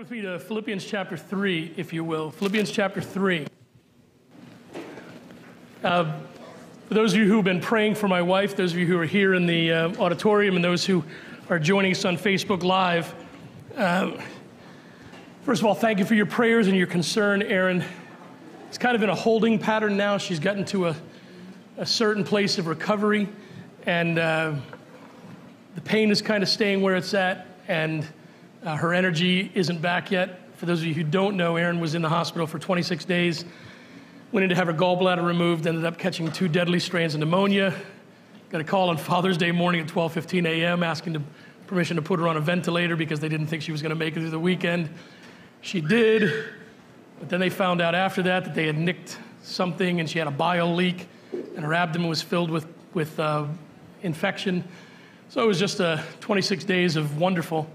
with me to Philippians chapter 3, if you will. Philippians chapter 3. Uh, for those of you who have been praying for my wife, those of you who are here in the uh, auditorium, and those who are joining us on Facebook Live, uh, first of all, thank you for your prayers and your concern, Erin. It's kind of in a holding pattern now. She's gotten to a, a certain place of recovery, and uh, the pain is kind of staying where it's at, and uh, her energy isn't back yet. For those of you who don't know, Erin was in the hospital for 26 days, went in to have her gallbladder removed, ended up catching two deadly strains of pneumonia. Got a call on Father's Day morning at 12:15 a.m. asking to, permission to put her on a ventilator because they didn't think she was going to make it through the weekend. She did, but then they found out after that that they had nicked something and she had a bile leak, and her abdomen was filled with with uh, infection. So it was just uh, 26 days of wonderful.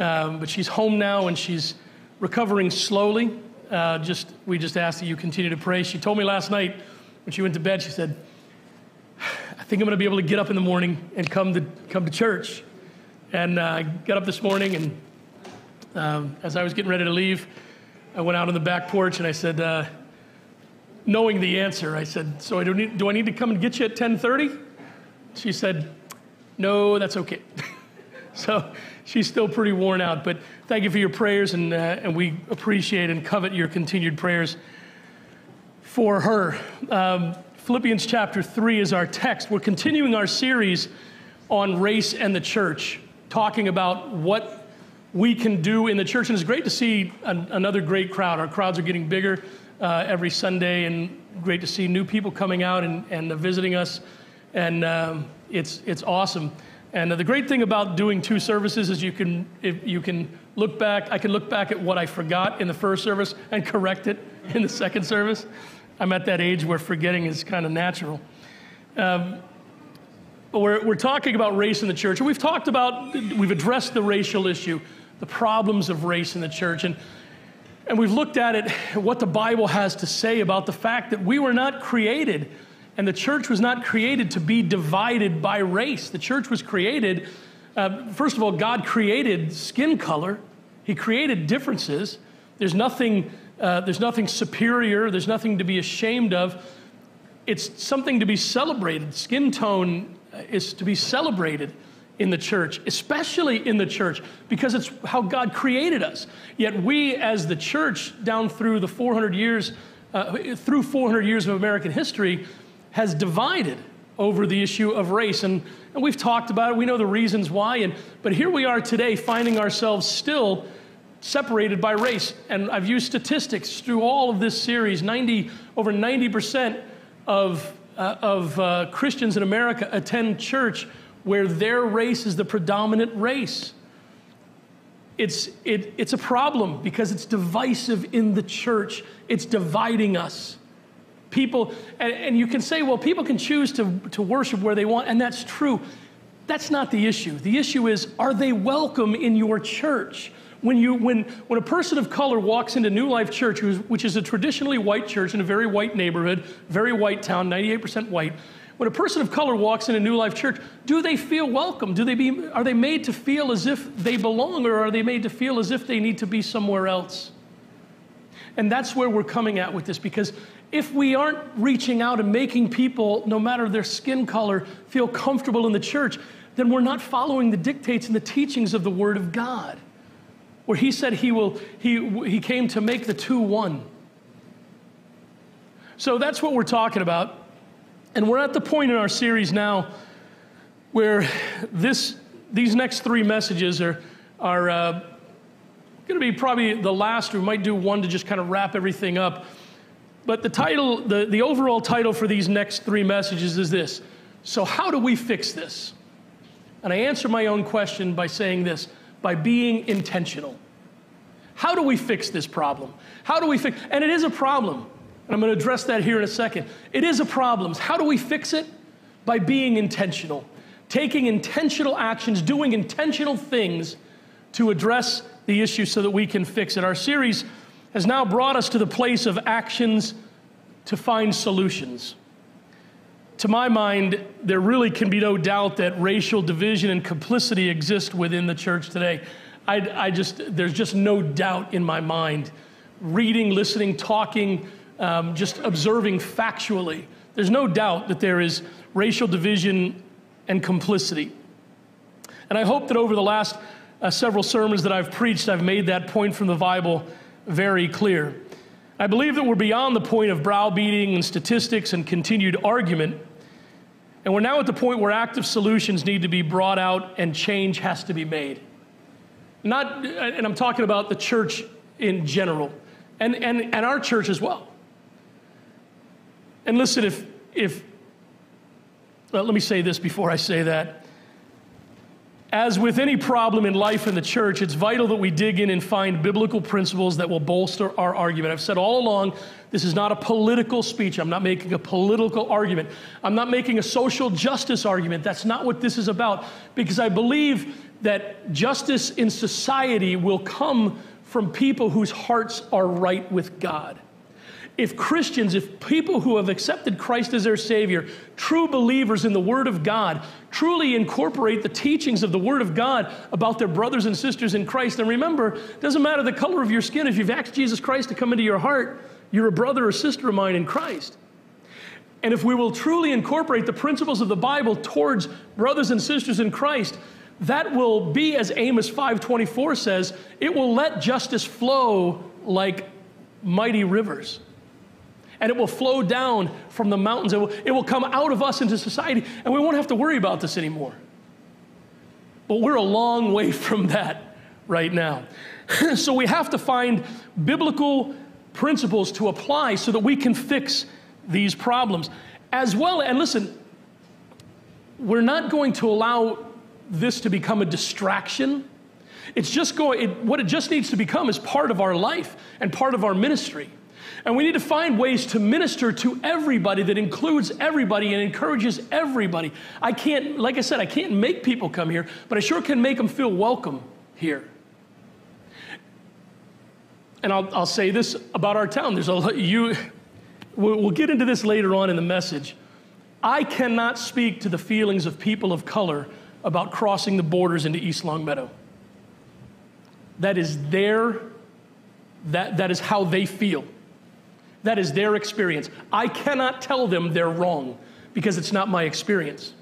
Um, but she's home now and she's recovering slowly. Uh, just we just ask that you continue to pray. She told me last night when she went to bed, she said, "I think I'm going to be able to get up in the morning and come to come to church." And uh, I got up this morning, and um, as I was getting ready to leave, I went out on the back porch and I said, uh, knowing the answer, I said, "So I do, need, do I need to come and get you at 10:30?" She said, "No, that's okay." so she's still pretty worn out. But thank you for your prayers, and, uh, and we appreciate and covet your continued prayers for her. Um, Philippians chapter 3 is our text. We're continuing our series on race and the church, talking about what we can do in the church. And it's great to see an, another great crowd. Our crowds are getting bigger uh, every Sunday, and great to see new people coming out and, and visiting us. And um, it's, it's awesome. And the great thing about doing two services is you can, you can look back, I can look back at what I forgot in the first service and correct it in the second service. I'm at that age where forgetting is kind of natural. Um, but we're, we're talking about race in the church. We've talked about, we've addressed the racial issue, the problems of race in the church. And, and we've looked at it, what the Bible has to say about the fact that we were not created and the church was not created to be divided by race. The church was created, uh, first of all, God created skin color, He created differences. There's nothing, uh, there's nothing superior, there's nothing to be ashamed of. It's something to be celebrated. Skin tone is to be celebrated in the church, especially in the church, because it's how God created us. Yet we, as the church, down through the 400 years, uh, through 400 years of American history, has divided over the issue of race. And, and we've talked about it, we know the reasons why. And, but here we are today finding ourselves still separated by race. And I've used statistics through all of this series 90, over 90% of, uh, of uh, Christians in America attend church where their race is the predominant race. It's, it, it's a problem because it's divisive in the church, it's dividing us. People, and, and you can say, well, people can choose to, to worship where they want, and that's true. That's not the issue. The issue is, are they welcome in your church? When, you, when, when a person of color walks into New Life Church, which is a traditionally white church in a very white neighborhood, very white town, 98% white, when a person of color walks into New Life Church, do they feel welcome? Do they be, are they made to feel as if they belong, or are they made to feel as if they need to be somewhere else? And that's where we're coming at with this because if we aren't reaching out and making people, no matter their skin color, feel comfortable in the church, then we're not following the dictates and the teachings of the Word of God. Where He said He will, He, he came to make the two one. So that's what we're talking about. And we're at the point in our series now where this, these next three messages are, are uh, going to be probably the last. We might do one to just kind of wrap everything up. But the title, the, the overall title for these next three messages is this So, how do we fix this? And I answer my own question by saying this by being intentional. How do we fix this problem? How do we fix and it is a problem. And I'm going to address that here in a second. It is a problem. How do we fix it? By being intentional. Taking intentional actions, doing intentional things to address the issue so that we can fix it. Our series has now brought us to the place of actions to find solutions. To my mind, there really can be no doubt that racial division and complicity exist within the church today. I, I just, there's just no doubt in my mind. Reading, listening, talking, um, just observing factually, there's no doubt that there is racial division and complicity. And I hope that over the last uh, several sermons that I've preached, I've made that point from the Bible very clear. I believe that we're beyond the point of browbeating and statistics and continued argument. And we're now at the point where active solutions need to be brought out and change has to be made. Not, and I'm talking about the church in general, and, and, and our church as well. And listen, if, if let me say this before I say that. As with any problem in life in the church, it's vital that we dig in and find biblical principles that will bolster our argument. I've said all along, this is not a political speech. I'm not making a political argument. I'm not making a social justice argument. That's not what this is about. Because I believe that justice in society will come from people whose hearts are right with God. If Christians, if people who have accepted Christ as their Savior, true believers in the Word of God, truly incorporate the teachings of the Word of God about their brothers and sisters in Christ, and remember, it doesn't matter the color of your skin, if you've asked Jesus Christ to come into your heart, you're a brother or sister of mine in Christ. And if we will truly incorporate the principles of the Bible towards brothers and sisters in Christ, that will be as Amos 5:24 says, it will let justice flow like mighty rivers. And it will flow down from the mountains. It will, it will come out of us into society, and we won't have to worry about this anymore. But we're a long way from that right now. so we have to find biblical principles to apply so that we can fix these problems. As well, and listen, we're not going to allow this to become a distraction. It's just going, it, what it just needs to become is part of our life and part of our ministry. And we need to find ways to minister to everybody that includes everybody and encourages everybody. I can't, like I said, I can't make people come here, but I sure can make them feel welcome here. And I'll, I'll say this about our town. There's a you. We'll, get into this later on in the message. I cannot speak to the feelings of people of color about crossing the borders into East Longmeadow. That is their, that, that is how they feel. That is their experience. I cannot tell them they're wrong because it's not my experience.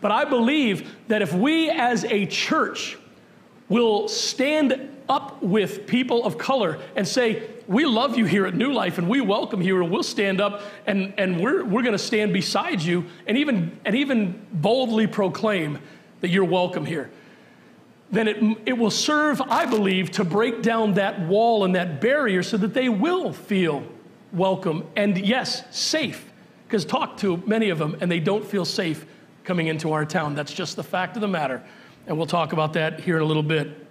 But I believe that if we as a church will stand up with people of color and say, We love you here at New Life and we welcome you, and we'll stand up and, and we're, we're going to stand beside you and even, and even boldly proclaim that you're welcome here. Then it, it will serve, I believe, to break down that wall and that barrier so that they will feel welcome and, yes, safe. Because talk to many of them and they don't feel safe coming into our town. That's just the fact of the matter. And we'll talk about that here in a little bit.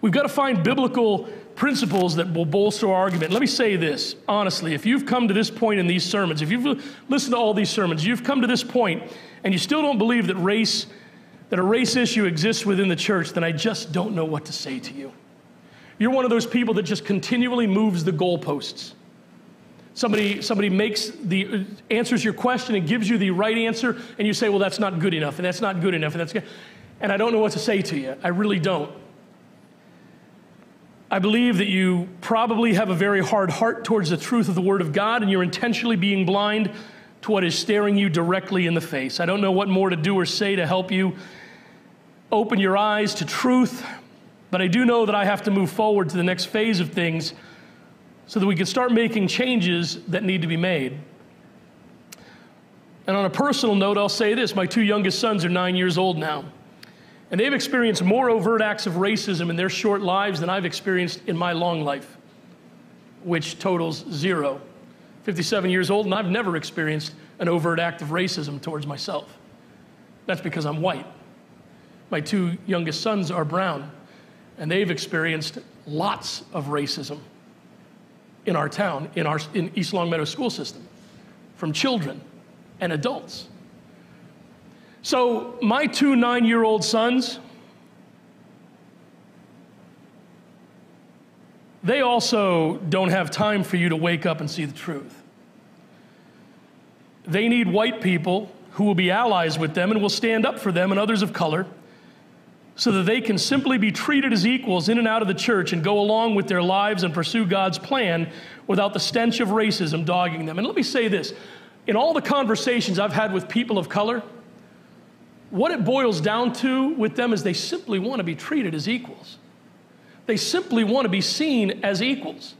We've got to find biblical principles that will bolster our argument. Let me say this honestly if you've come to this point in these sermons, if you've listened to all these sermons, you've come to this point and you still don't believe that race, that a race issue exists within the church, then I just don't know what to say to you. You're one of those people that just continually moves the goalposts. Somebody, somebody makes the answers your question and gives you the right answer, and you say, Well, that's not good enough, and that's not good enough, and that's good. And I don't know what to say to you. I really don't. I believe that you probably have a very hard heart towards the truth of the Word of God, and you're intentionally being blind to what is staring you directly in the face. I don't know what more to do or say to help you open your eyes to truth, but I do know that I have to move forward to the next phase of things so that we can start making changes that need to be made. And on a personal note, I'll say this my two youngest sons are nine years old now. And they've experienced more overt acts of racism in their short lives than I've experienced in my long life, which totals zero. 57 years old, and I've never experienced an overt act of racism towards myself. That's because I'm white. My two youngest sons are brown, and they've experienced lots of racism in our town, in our in East Longmeadow school system, from children and adults. So, my two nine year old sons, they also don't have time for you to wake up and see the truth. They need white people who will be allies with them and will stand up for them and others of color so that they can simply be treated as equals in and out of the church and go along with their lives and pursue God's plan without the stench of racism dogging them. And let me say this in all the conversations I've had with people of color, what it boils down to with them is they simply want to be treated as equals. They simply want to be seen as equals.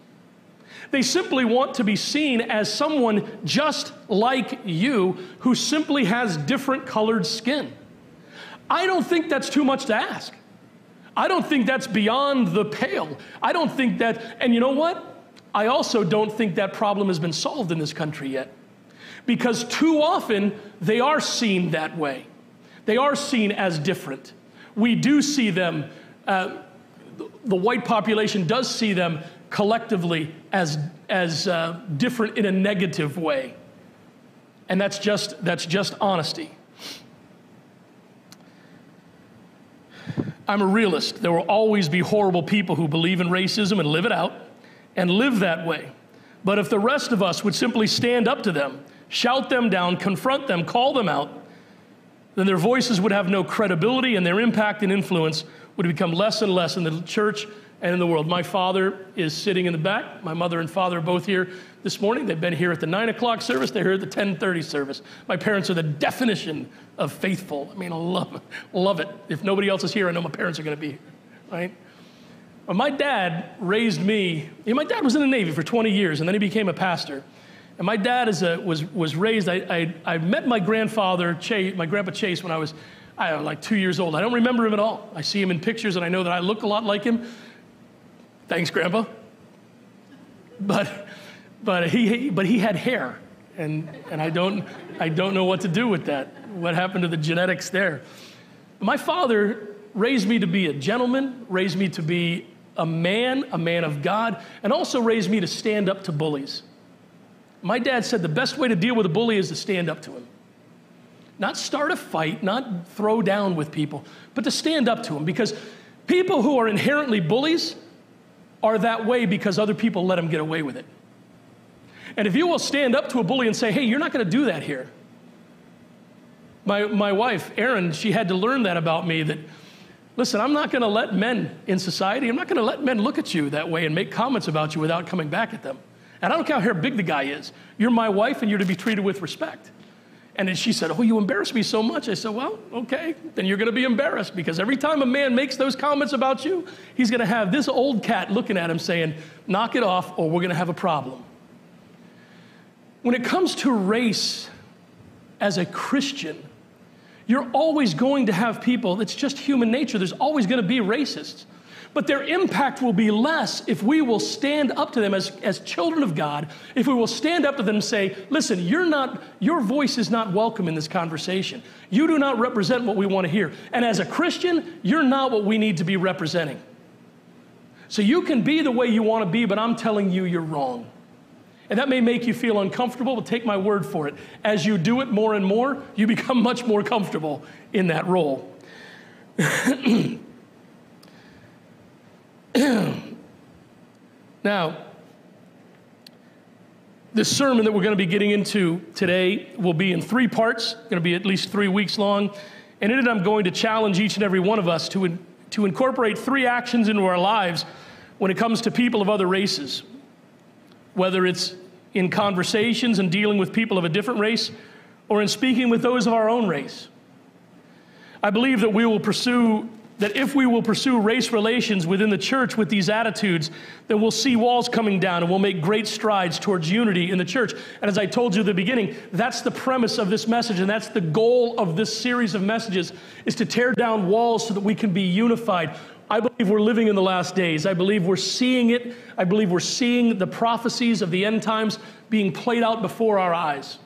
They simply want to be seen as someone just like you who simply has different colored skin. I don't think that's too much to ask. I don't think that's beyond the pale. I don't think that, and you know what? I also don't think that problem has been solved in this country yet. Because too often they are seen that way. They are seen as different. We do see them, uh, the white population does see them collectively as, as uh, different in a negative way. And that's just, that's just honesty. I'm a realist. There will always be horrible people who believe in racism and live it out and live that way. But if the rest of us would simply stand up to them, shout them down, confront them, call them out, then their voices would have no credibility and their impact and influence would become less and less in the church and in the world. My father is sitting in the back. My mother and father are both here this morning. They've been here at the 9 o'clock service. They're here at the 1030 service. My parents are the definition of faithful. I mean, I love, love it. If nobody else is here, I know my parents are going to be here, right? My dad raised me. You know, my dad was in the Navy for 20 years, and then he became a pastor. And my dad is a, was, was raised, I, I, I met my grandfather, Chase, my grandpa Chase, when I was I know, like two years old. I don't remember him at all. I see him in pictures, and I know that I look a lot like him. Thanks, Grandpa. But, but, he, but he had hair, and, and I, don't, I don't know what to do with that. What happened to the genetics there? My father raised me to be a gentleman, raised me to be a man, a man of God, and also raised me to stand up to bullies. My dad said the best way to deal with a bully is to stand up to him. Not start a fight, not throw down with people, but to stand up to him because people who are inherently bullies are that way because other people let them get away with it. And if you will stand up to a bully and say, hey, you're not going to do that here. My, my wife, Erin, she had to learn that about me that, listen, I'm not going to let men in society, I'm not going to let men look at you that way and make comments about you without coming back at them. And I don't care how big the guy is. You're my wife and you're to be treated with respect. And then she said, Oh, you embarrass me so much. I said, Well, okay, then you're going to be embarrassed because every time a man makes those comments about you, he's going to have this old cat looking at him saying, Knock it off, or we're going to have a problem. When it comes to race as a Christian, you're always going to have people, it's just human nature, there's always going to be racists. But their impact will be less if we will stand up to them as, as children of God, if we will stand up to them and say, listen, you're not, your voice is not welcome in this conversation. You do not represent what we want to hear. And as a Christian, you're not what we need to be representing. So you can be the way you want to be, but I'm telling you, you're wrong. And that may make you feel uncomfortable, but take my word for it. As you do it more and more, you become much more comfortable in that role. now, this sermon that we're going to be getting into today will be in three parts, going to be at least three weeks long. And in it, I'm going to challenge each and every one of us to, in, to incorporate three actions into our lives when it comes to people of other races, whether it's in conversations and dealing with people of a different race or in speaking with those of our own race. I believe that we will pursue that if we will pursue race relations within the church with these attitudes, then we'll see walls coming down and we'll make great strides towards unity in the church. And as I told you at the beginning, that's the premise of this message, and that's the goal of this series of messages is to tear down walls so that we can be unified. I believe we're living in the last days. I believe we're seeing it. I believe we're seeing the prophecies of the end times being played out before our eyes.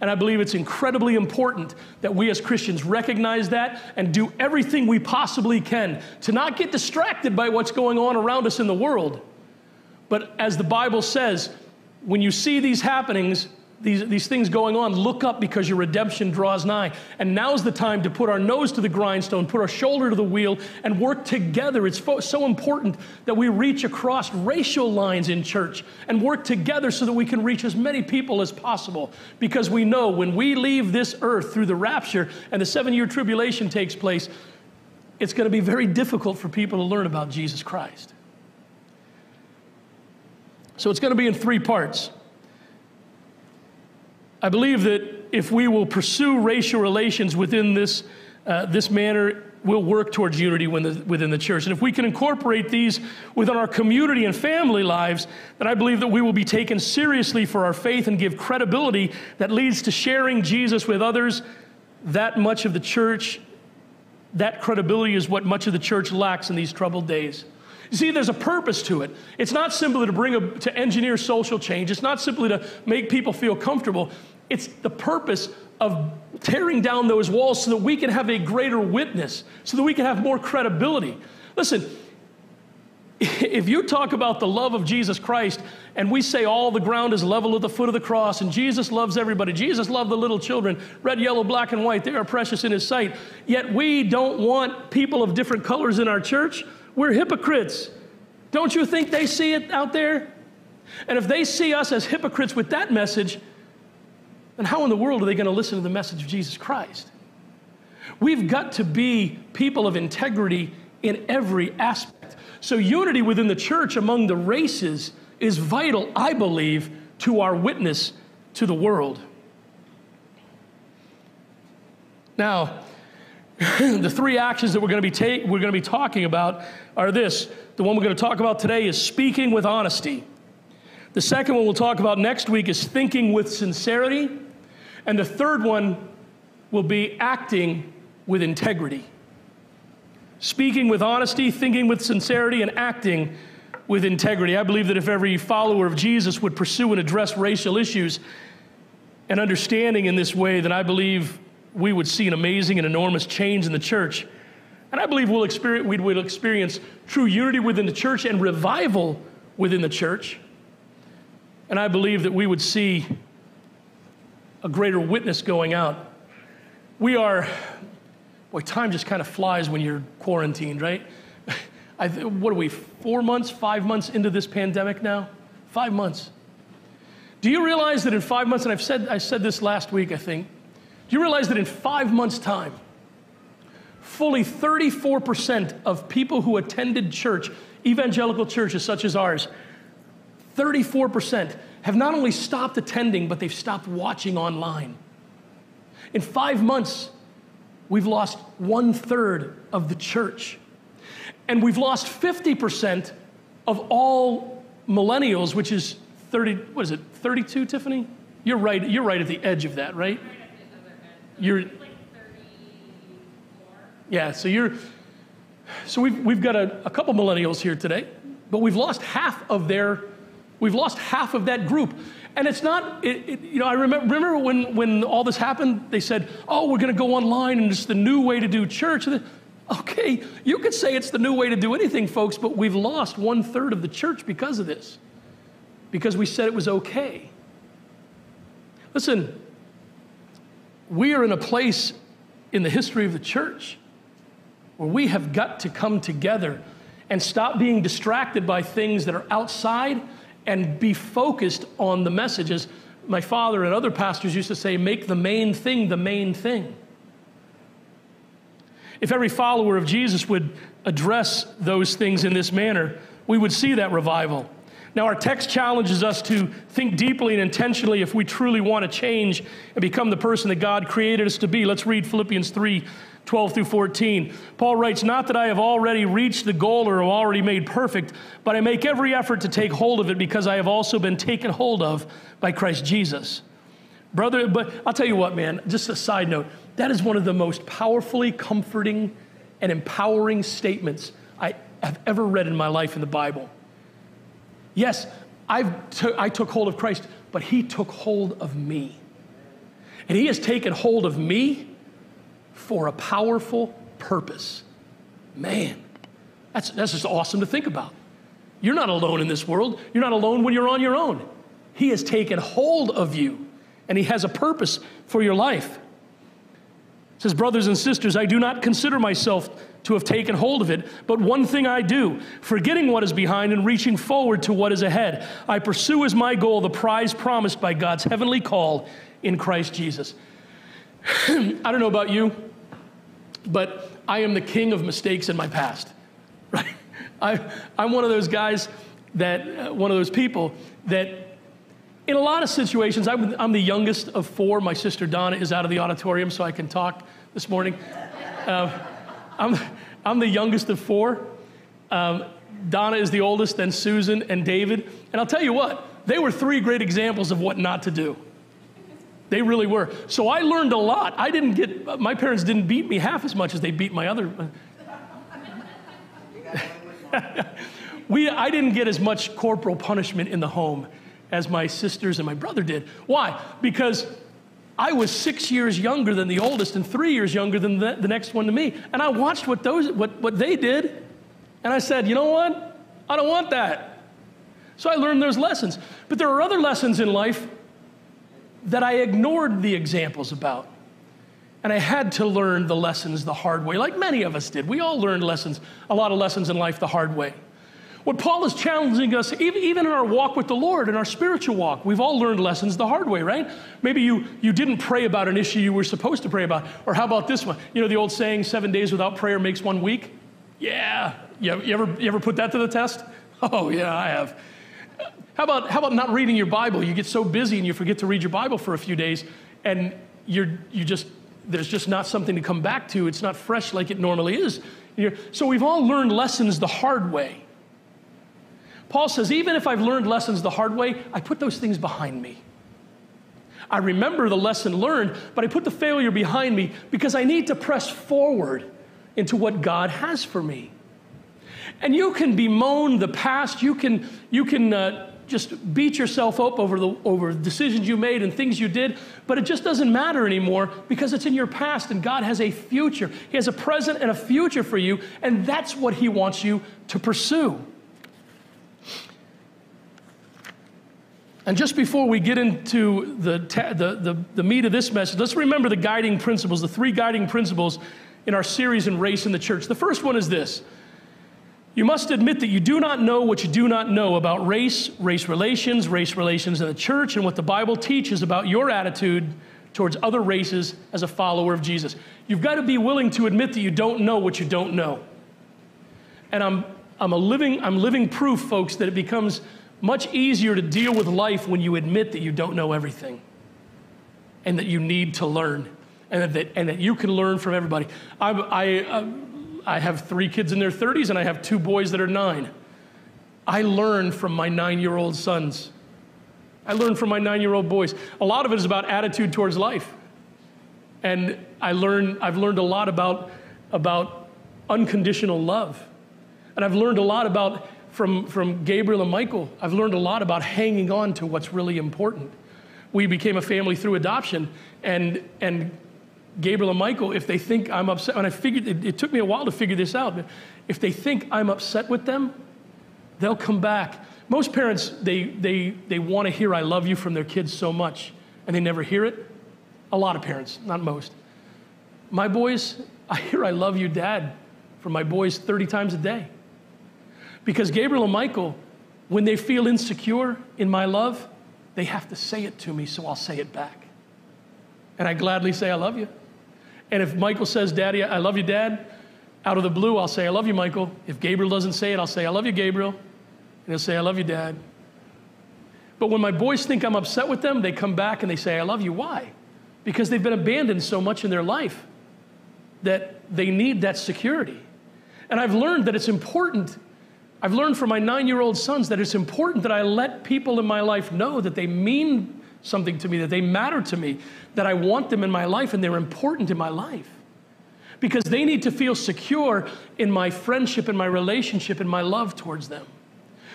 And I believe it's incredibly important that we as Christians recognize that and do everything we possibly can to not get distracted by what's going on around us in the world. But as the Bible says, when you see these happenings, these, these things going on, look up because your redemption draws nigh. And now's the time to put our nose to the grindstone, put our shoulder to the wheel, and work together. It's so important that we reach across racial lines in church and work together so that we can reach as many people as possible. Because we know when we leave this earth through the rapture and the seven year tribulation takes place, it's going to be very difficult for people to learn about Jesus Christ. So it's going to be in three parts. I believe that if we will pursue racial relations within this, uh, this manner, we'll work towards unity within the, within the church. And if we can incorporate these within our community and family lives, then I believe that we will be taken seriously for our faith and give credibility that leads to sharing Jesus with others. That much of the church, that credibility is what much of the church lacks in these troubled days. You see, there's a purpose to it. It's not simply to bring a, to engineer social change. It's not simply to make people feel comfortable. It's the purpose of tearing down those walls so that we can have a greater witness, so that we can have more credibility. Listen, if you talk about the love of Jesus Christ and we say all the ground is level at the foot of the cross and Jesus loves everybody, Jesus loved the little children, red, yellow, black, and white, they are precious in His sight, yet we don't want people of different colors in our church, we're hypocrites. Don't you think they see it out there? And if they see us as hypocrites with that message, then how in the world are they going to listen to the message of Jesus Christ? We've got to be people of integrity in every aspect. So, unity within the church among the races is vital, I believe, to our witness to the world. Now, the three actions that we're going to be ta- we're going to be talking about are this. The one we're going to talk about today is speaking with honesty. The second one we'll talk about next week is thinking with sincerity. And the third one will be acting with integrity. Speaking with honesty, thinking with sincerity, and acting with integrity. I believe that if every follower of Jesus would pursue and address racial issues and understanding in this way, then I believe we would see an amazing and enormous change in the church. And I believe we'll experience, we will experience true unity within the church and revival within the church. And I believe that we would see a greater witness going out. We are, boy, time just kind of flies when you're quarantined, right? What are we, four months, five months into this pandemic now? Five months. Do you realize that in five months, and I've said, I said this last week, I think, do you realize that in five months' time, fully 34% of people who attended church, evangelical churches such as ours, 34% have not only stopped attending, but they've stopped watching online. In five months, we've lost one third of the church. And we've lost 50% of all millennials, which is 30, what is it, 32, Tiffany? You're right, you're right at the edge of that, right? You're, yeah, so you're, so we've, we've got a, a couple millennials here today, but we've lost half of their We've lost half of that group. And it's not, it, it, you know, I remember, remember when, when all this happened, they said, oh, we're going to go online and it's the new way to do church. Okay, you could say it's the new way to do anything, folks, but we've lost one third of the church because of this, because we said it was okay. Listen, we are in a place in the history of the church where we have got to come together and stop being distracted by things that are outside and be focused on the messages. My father and other pastors used to say, make the main thing the main thing. If every follower of Jesus would address those things in this manner, we would see that revival. Now, our text challenges us to think deeply and intentionally if we truly want to change and become the person that God created us to be. Let's read Philippians 3 12 through 14. Paul writes, Not that I have already reached the goal or have already made perfect, but I make every effort to take hold of it because I have also been taken hold of by Christ Jesus. Brother, but I'll tell you what, man, just a side note, that is one of the most powerfully comforting and empowering statements I have ever read in my life in the Bible. Yes, I've t- I took hold of Christ, but He took hold of me. And He has taken hold of me for a powerful purpose. Man, that's, that's just awesome to think about. You're not alone in this world. You're not alone when you're on your own. He has taken hold of you, and He has a purpose for your life. It says, Brothers and sisters, I do not consider myself to have taken hold of it, but one thing I do, forgetting what is behind and reaching forward to what is ahead, I pursue as my goal the prize promised by God's heavenly call in Christ Jesus. I don't know about you, but I am the king of mistakes in my past, right? I, I'm one of those guys that, uh, one of those people that in a lot of situations, I'm, I'm, the youngest of four. My sister Donna is out of the auditorium, so I can talk this morning. Uh, I'm, I'm the youngest of four. Um, Donna is the oldest, then Susan and David. And I'll tell you what, they were three great examples of what not to do. They really were. So I learned a lot. I didn't get, my parents didn't beat me half as much as they beat my other. we, I didn't get as much corporal punishment in the home as my sisters and my brother did. Why? Because I was six years younger than the oldest and three years younger than the, the next one to me. And I watched what, those, what, what they did, and I said, you know what? I don't want that. So I learned those lessons. But there are other lessons in life that I ignored the examples about. And I had to learn the lessons the hard way, like many of us did. We all learned lessons, a lot of lessons in life the hard way. What Paul is challenging us, even in our walk with the Lord, in our spiritual walk, we've all learned lessons the hard way, right? Maybe you, you didn't pray about an issue you were supposed to pray about. Or how about this one? You know the old saying, seven days without prayer makes one week? Yeah. You, ever, you ever put that to the test? Oh, yeah, I have. How about, how about not reading your Bible? You get so busy and you forget to read your Bible for a few days, and you're, you just, there's just not something to come back to. It's not fresh like it normally is. So we've all learned lessons the hard way. Paul says, even if I've learned lessons the hard way, I put those things behind me. I remember the lesson learned, but I put the failure behind me because I need to press forward into what God has for me. And you can bemoan the past, you can, you can uh, just beat yourself up over the over decisions you made and things you did, but it just doesn't matter anymore because it's in your past and God has a future. He has a present and a future for you, and that's what he wants you to pursue. And just before we get into the, the, the, the, meat of this message, let's remember the guiding principles, the three guiding principles in our series in Race in the Church. The first one is this You must admit that you do not know what you do not know about race, race relations, race relations in the church, and what the Bible teaches about your attitude towards other races as a follower of Jesus. You've got to be willing to admit that you don't know what you don't know. And I'm, I'm, a living, I'm living proof, folks, that it becomes much easier to deal with life when you admit that you don't know everything and that you need to learn and that, and that you can learn from everybody. I, I, uh, I have three kids in their 30s and I have two boys that are nine. I learn from my nine year old sons. I learn from my nine year old boys. A lot of it is about attitude towards life. And I learn, I've learned a lot about, about unconditional love. And I've learned a lot about from, from Gabriel and Michael, I've learned a lot about hanging on to what's really important. We became a family through adoption, and, and Gabriel and Michael, if they think I'm upset, and I figured it, it took me a while to figure this out, if they think I'm upset with them, they'll come back. Most parents, they, they, they want to hear I love you from their kids so much, and they never hear it. A lot of parents, not most. My boys, I hear I love you, dad, from my boys 30 times a day. Because Gabriel and Michael, when they feel insecure in my love, they have to say it to me, so I'll say it back. And I gladly say, I love you. And if Michael says, Daddy, I love you, Dad, out of the blue, I'll say, I love you, Michael. If Gabriel doesn't say it, I'll say, I love you, Gabriel. And he'll say, I love you, Dad. But when my boys think I'm upset with them, they come back and they say, I love you. Why? Because they've been abandoned so much in their life that they need that security. And I've learned that it's important I've learned from my nine year old sons that it's important that I let people in my life know that they mean something to me, that they matter to me, that I want them in my life and they're important in my life. Because they need to feel secure in my friendship and my relationship and my love towards them.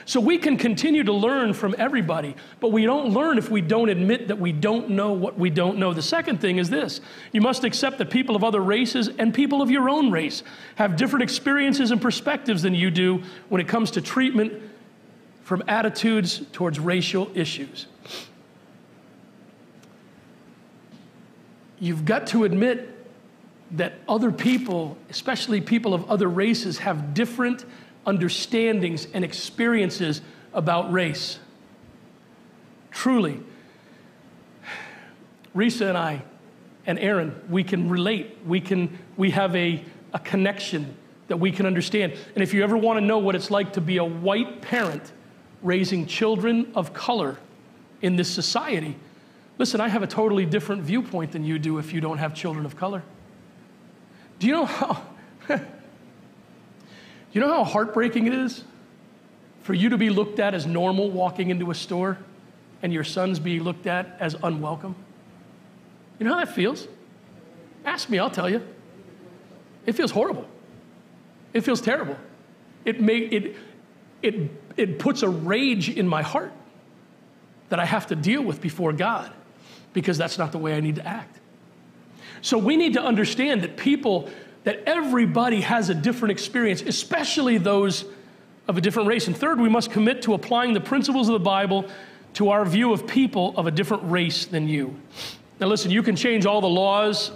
So we can continue to learn from everybody, but we don't learn if we don't admit that we don't know what we don't know. The second thing is this you must accept that people of other races and people of your own race have different experiences and perspectives than you do when it comes to treatment from attitudes towards racial issues. You've got to admit that other people, especially people of other races, have different understandings and experiences about race. Truly, Risa and I and Aaron, we can relate. We, can, we have a, a connection that we can understand. And if you ever want to know what it's like to be a white parent raising children of color in this society, listen, I have a totally different viewpoint than you do if you don't have children of color. Do you know how you know how heartbreaking it is for you to be looked at as normal walking into a store and your sons being looked at as unwelcome? You know how that feels? Ask me, I'll tell you. It feels horrible. It feels terrible. It, may, it, it, it puts a rage in my heart that I have to deal with before God because that's not the way I need to act. So we need to understand that people, that everybody has a different experience, especially those of a different race. And third, we must commit to applying the principles of the Bible to our view of people of a different race than you. Now, listen, you can change all the laws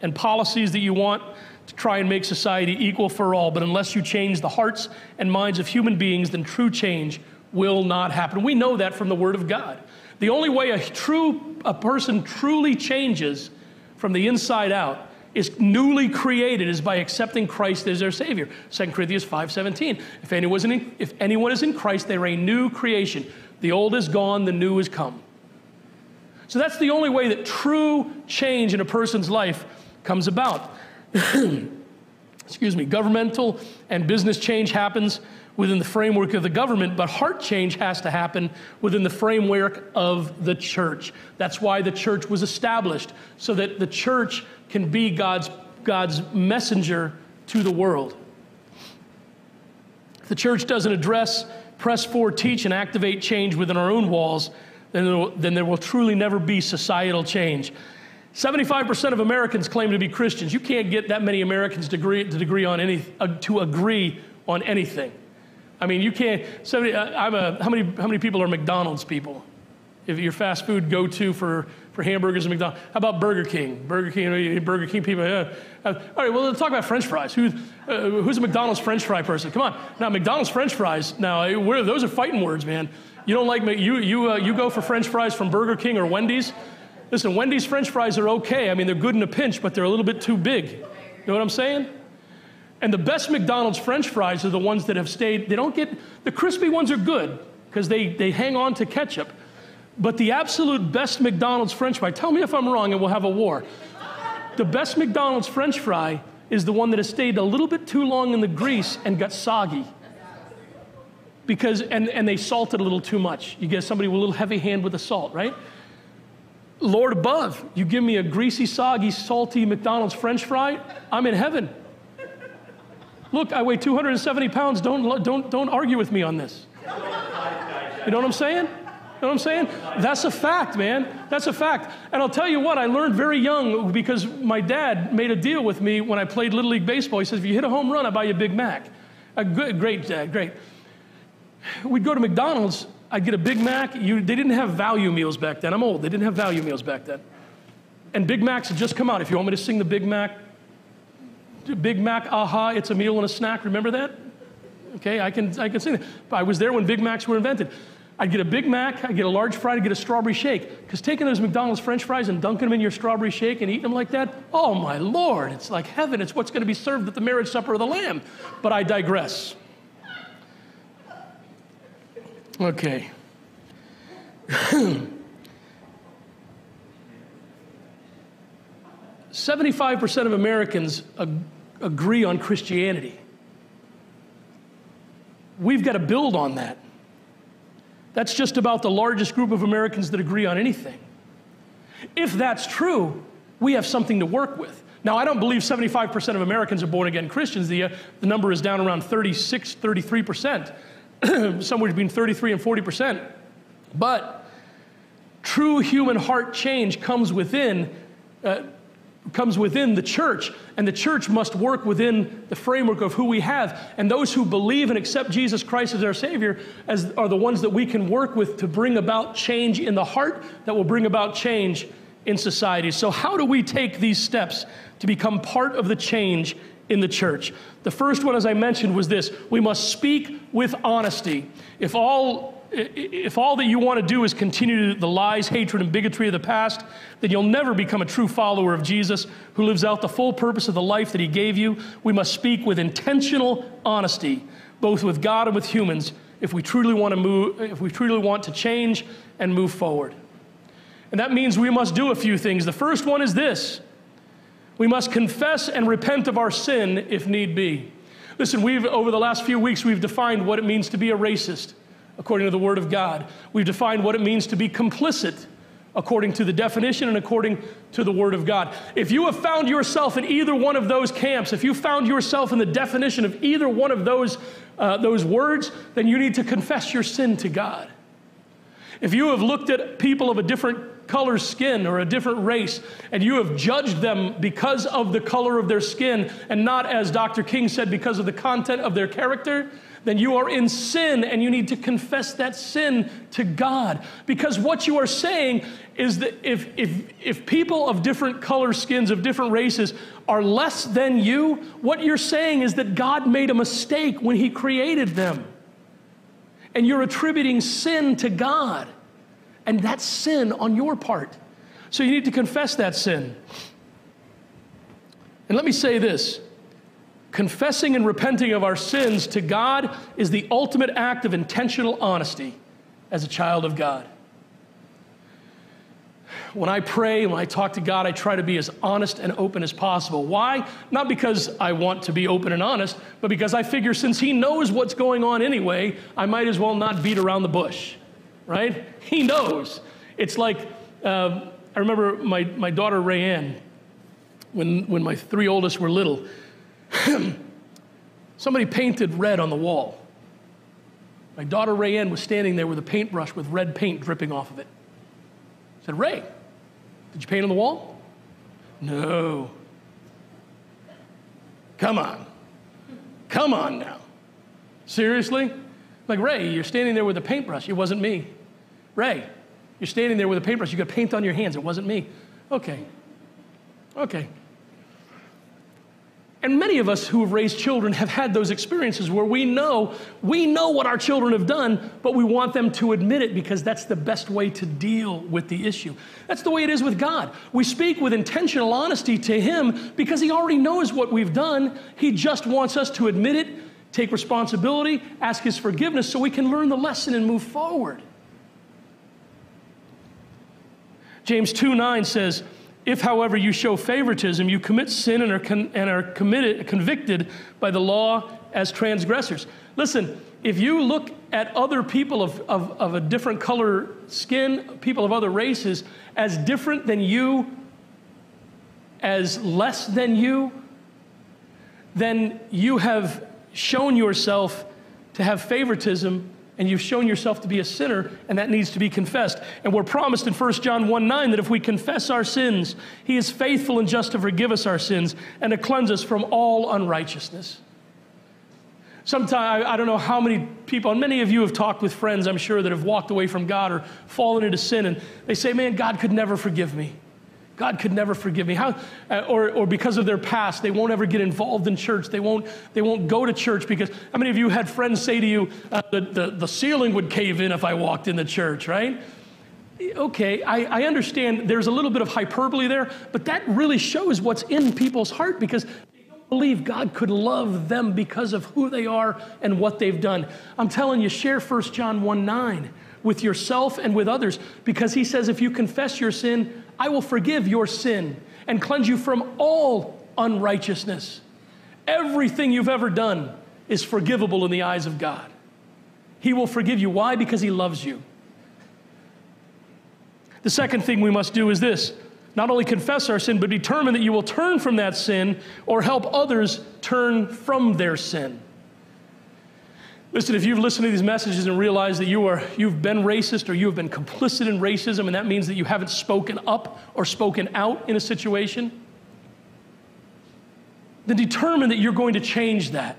and policies that you want to try and make society equal for all, but unless you change the hearts and minds of human beings, then true change will not happen. We know that from the Word of God. The only way a true a person truly changes from the inside out is newly created is by accepting Christ as their Savior. 2 Corinthians 5:17. If anyone, in, if anyone is in Christ, they are a new creation. The old is gone, the new is come. So that's the only way that true change in a person's life comes about. Excuse me, governmental and business change happens within the framework of the government, but heart change has to happen within the framework of the church. That's why the church was established, so that the church can be God's, God's messenger to the world. If the church doesn't address, press forward, teach, and activate change within our own walls, then there will, then there will truly never be societal change. 75% of Americans claim to be Christians. You can't get that many Americans to agree, to agree on any, uh, to agree on anything. I mean, you can't. 70, uh, I'm a, how, many, how many people are McDonald's people? If your fast food go to for, for hamburgers and McDonald's, how about Burger King? Burger King, Burger King people. Uh, all right, well, let's talk about French fries. Who's, uh, who's a McDonald's French fry person? Come on. Now, McDonald's French fries, now, those are fighting words, man. You don't like, you, you, uh, you go for French fries from Burger King or Wendy's. Listen, Wendy's French fries are okay. I mean, they're good in a pinch, but they're a little bit too big. You know what I'm saying? And the best McDonald's French fries are the ones that have stayed, they don't get, the crispy ones are good because they, they hang on to ketchup. But the absolute best McDonald's French fry, tell me if I'm wrong and we'll have a war. The best McDonald's French fry is the one that has stayed a little bit too long in the grease and got soggy. Because, and, and they salted a little too much. You get somebody with a little heavy hand with the salt, right? Lord above, you give me a greasy, soggy, salty McDonald's French fry, I'm in heaven. Look, I weigh 270 pounds. Don't, don't, don't argue with me on this. You know what I'm saying? You know what I'm saying? That's a fact, man. That's a fact. And I'll tell you what, I learned very young because my dad made a deal with me when I played Little League Baseball. He says, if you hit a home run, I buy you a Big Mac. A good, great dad, great. We'd go to McDonald's I'd get a Big Mac. You, they didn't have value meals back then. I'm old. They didn't have value meals back then. And Big Macs had just come out. If you want me to sing the Big Mac, Big Mac, aha, it's a meal and a snack. Remember that? Okay, I can, I can sing that. I was there when Big Macs were invented. I'd get a Big Mac, I'd get a large fry, I'd get a strawberry shake. Because taking those McDonald's french fries and dunking them in your strawberry shake and eating them like that, oh my Lord, it's like heaven. It's what's going to be served at the marriage supper of the Lamb. But I digress. Okay. Seventy-five percent of Americans ag- agree on Christianity. We've got to build on that. That's just about the largest group of Americans that agree on anything. If that's true, we have something to work with. Now, I don't believe 75% of Americans are born again Christians. The, uh, the number is down around 36, 33%. somewhere between 33 and 40 percent. But true human heart change comes within. Uh, comes within the church, and the church must work within the framework of who we have. And those who believe and accept Jesus Christ as our Savior as, are the ones that we can work with to bring about change in the heart that will bring about change in society. So, how do we take these steps to become part of the change in the church. The first one, as I mentioned, was this we must speak with honesty. If all if all that you want to do is continue the lies, hatred, and bigotry of the past, then you'll never become a true follower of Jesus who lives out the full purpose of the life that he gave you. We must speak with intentional honesty, both with God and with humans, if we truly want to move, if we truly want to change and move forward. And that means we must do a few things. The first one is this we must confess and repent of our sin if need be. Listen, we've, over the last few weeks, we've defined what it means to be a racist, according to the Word of God. We've defined what it means to be complicit, according to the definition and according to the Word of God. If you have found yourself in either one of those camps, if you found yourself in the definition of either one of those, uh, those words, then you need to confess your sin to God. If you have looked at people of a different color skin or a different race, and you have judged them because of the color of their skin and not, as Dr. King said, because of the content of their character, then you are in sin and you need to confess that sin to God. Because what you are saying is that if, if, if people of different color skins, of different races, are less than you, what you're saying is that God made a mistake when He created them. And you're attributing sin to God. And that's sin on your part. So you need to confess that sin. And let me say this confessing and repenting of our sins to God is the ultimate act of intentional honesty as a child of God. When I pray, when I talk to God, I try to be as honest and open as possible. Why? Not because I want to be open and honest, but because I figure since He knows what's going on anyway, I might as well not beat around the bush right? He knows. It's like, uh, I remember my, my daughter Rayanne, when, when my three oldest were little, somebody painted red on the wall. My daughter Rayanne was standing there with a paintbrush with red paint dripping off of it. I said, Ray, did you paint on the wall? No. Come on. Come on now. Seriously? Like, Ray, you're standing there with a paintbrush. It wasn't me. Ray, you're standing there with a paintbrush. You got paint on your hands. It wasn't me. Okay. Okay. And many of us who have raised children have had those experiences where we know, we know what our children have done, but we want them to admit it because that's the best way to deal with the issue. That's the way it is with God. We speak with intentional honesty to Him because He already knows what we've done. He just wants us to admit it take responsibility, ask His forgiveness so we can learn the lesson and move forward. James 2 9 says, If, however, you show favoritism, you commit sin and are, con- and are committed, convicted by the law as transgressors. Listen, if you look at other people of, of, of a different color skin, people of other races, as different than you, as less than you, then you have shown yourself to have favoritism and you've shown yourself to be a sinner, and that needs to be confessed. And we're promised in 1 John 1 9 that if we confess our sins, He is faithful and just to forgive us our sins and to cleanse us from all unrighteousness. Sometimes, I don't know how many people, and many of you have talked with friends, I'm sure, that have walked away from God or fallen into sin, and they say, Man, God could never forgive me. God could never forgive me. How, uh, or, or because of their past, they won't ever get involved in church. They won't, they won't go to church because how many of you had friends say to you, uh, the, the, the ceiling would cave in if I walked in the church, right? Okay, I, I understand there's a little bit of hyperbole there, but that really shows what's in people's heart because they don't believe God could love them because of who they are and what they've done. I'm telling you, share 1 John 1 9 with yourself and with others because he says if you confess your sin, I will forgive your sin and cleanse you from all unrighteousness. Everything you've ever done is forgivable in the eyes of God. He will forgive you. Why? Because He loves you. The second thing we must do is this not only confess our sin, but determine that you will turn from that sin or help others turn from their sin. Listen, if you've listened to these messages and realized that you are, you've been racist or you have been complicit in racism, and that means that you haven't spoken up or spoken out in a situation, then determine that you're going to change that.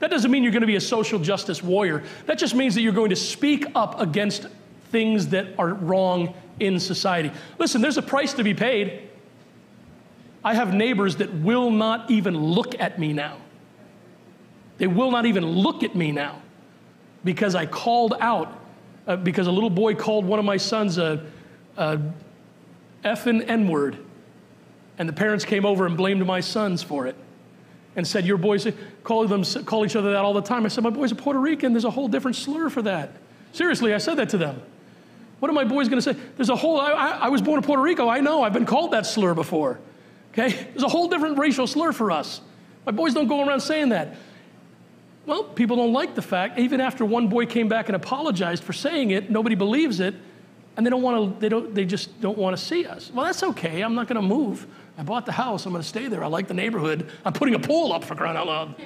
That doesn't mean you're going to be a social justice warrior. That just means that you're going to speak up against things that are wrong in society. Listen, there's a price to be paid. I have neighbors that will not even look at me now. They will not even look at me now because I called out, uh, because a little boy called one of my sons a, a effing N word. And the parents came over and blamed my sons for it and said, Your boys call, them, call each other that all the time. I said, My boys are Puerto Rican. There's a whole different slur for that. Seriously, I said that to them. What are my boys going to say? There's a whole, I, I, I was born in Puerto Rico. I know. I've been called that slur before. Okay? There's a whole different racial slur for us. My boys don't go around saying that. Well, people don't like the fact, even after one boy came back and apologized for saying it, nobody believes it, and they don't want to, they don't, they just don't want to see us. Well, that's okay. I'm not going to move. I bought the house. I'm going to stay there. I like the neighborhood. I'm putting a pool up for crying out loud.